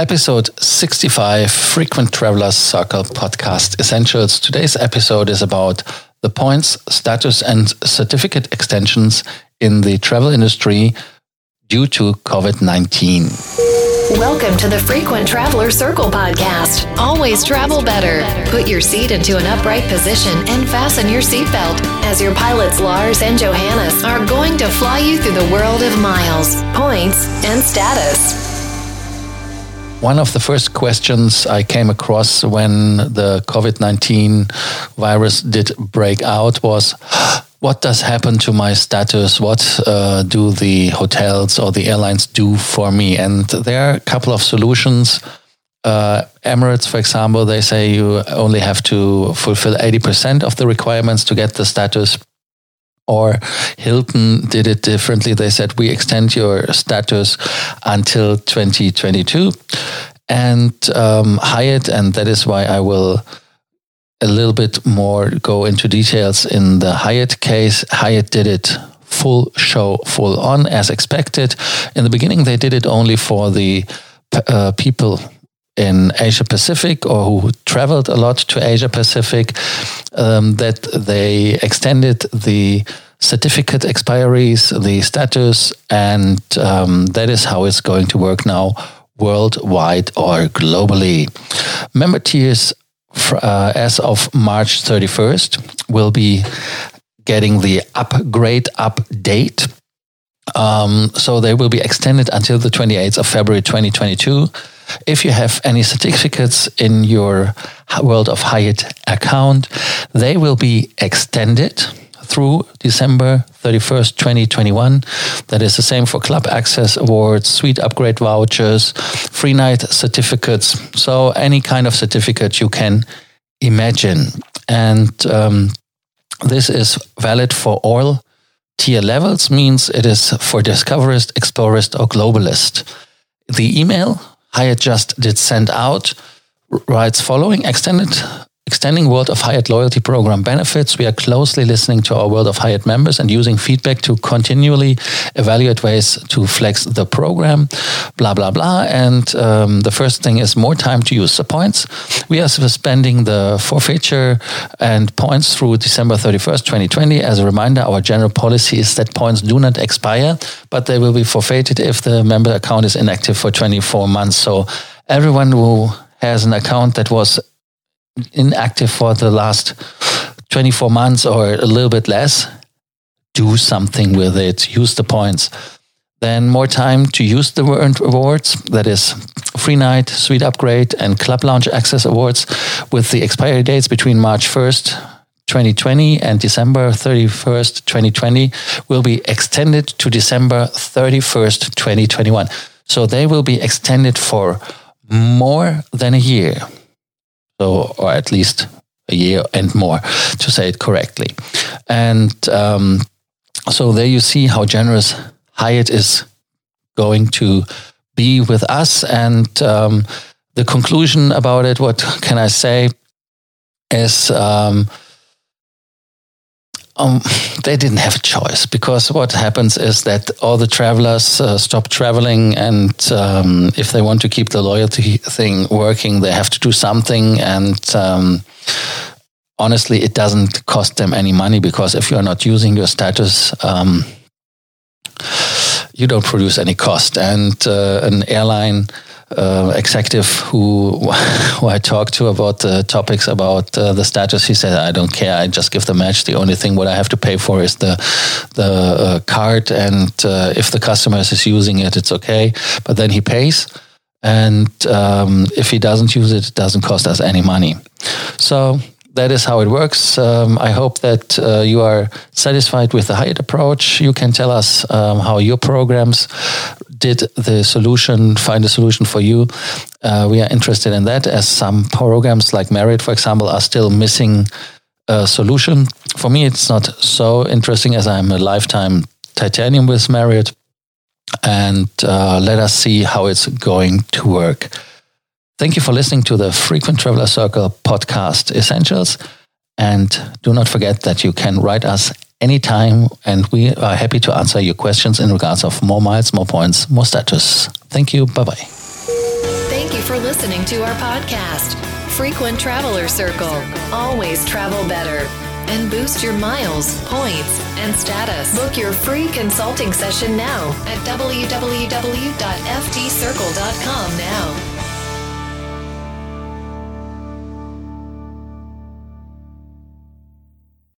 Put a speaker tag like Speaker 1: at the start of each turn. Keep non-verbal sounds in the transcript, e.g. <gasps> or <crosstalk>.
Speaker 1: Episode 65 Frequent Travelers Circle Podcast Essentials. Today's episode is about the points, status, and certificate extensions in the travel industry due to COVID 19.
Speaker 2: Welcome to the Frequent Traveler Circle podcast. Always travel better. Put your seat into an upright position and fasten your seatbelt as your pilots Lars and Johannes are going to fly you through the world of miles, points, and status.
Speaker 1: One of the first questions I came across when the COVID 19 virus did break out was <gasps> what does happen to my status? What uh, do the hotels or the airlines do for me? And there are a couple of solutions. Uh, Emirates, for example, they say you only have to fulfill 80% of the requirements to get the status. Or Hilton did it differently. They said, we extend your status until 2022. And um, Hyatt, and that is why I will a little bit more go into details in the Hyatt case. Hyatt did it full show, full on, as expected. In the beginning, they did it only for the uh, people in Asia Pacific or who traveled a lot to Asia Pacific, um, that they extended the certificate expiries, the status, and um, that is how it's going to work now worldwide or globally. Member tiers uh, as of March 31st will be getting the upgrade update. Um, so they will be extended until the 28th of February 2022. If you have any certificates in your World of Hyatt account, they will be extended through December 31st, 2021. That is the same for club access awards, suite upgrade vouchers, free night certificates. So any kind of certificate you can imagine. And um, this is valid for all tier levels, means it is for discoverist, explorist, or globalist. The email Hyatt just did send out writes following extended Extending World of Hyatt loyalty program benefits. We are closely listening to our World of Hyatt members and using feedback to continually evaluate ways to flex the program, blah, blah, blah. And um, the first thing is more time to use the points. We are suspending the forfeiture and points through December 31st, 2020. As a reminder, our general policy is that points do not expire, but they will be forfeited if the member account is inactive for 24 months. So everyone who has an account that was inactive for the last 24 months or a little bit less, do something with it. Use the points. Then more time to use the rewards. That is free night, suite upgrade, and club lounge access awards with the expiry dates between March 1st, 2020 and December 31st, 2020 will be extended to December 31st, 2021. So they will be extended for more than a year so or at least a year and more to say it correctly. And um, so there you see how generous Hyatt is going to be with us. And um, the conclusion about it, what can I say, is um, um, they didn't have a choice because what happens is that all the travelers uh, stop traveling, and um, if they want to keep the loyalty thing working, they have to do something. And um, honestly, it doesn't cost them any money because if you are not using your status, um, you don't produce any cost. And uh, an airline uh, executive who <laughs> who I talked to about the topics about uh, the status. He said, "I don't care. I just give the match. The only thing what I have to pay for is the the uh, card, and uh, if the customer is using it, it's okay. But then he pays." And um, if he doesn't use it, it doesn't cost us any money. So that is how it works. Um, I hope that uh, you are satisfied with the Hyatt approach. You can tell us um, how your programs did the solution, find a solution for you. Uh, we are interested in that as some programs like Marriott, for example, are still missing a solution. For me, it's not so interesting as I'm a lifetime titanium with Marriott. And uh, let us see how it's going to work. Thank you for listening to the Frequent Traveler Circle podcast essentials. And do not forget that you can write us anytime, and we are happy to answer your questions in regards of more miles, more points, more status. Thank you. Bye bye.
Speaker 2: Thank you for listening to our podcast. Frequent Traveler Circle. Always travel better. And boost your miles, points, and status. Book your free consulting session now at www.ftcircle.com now.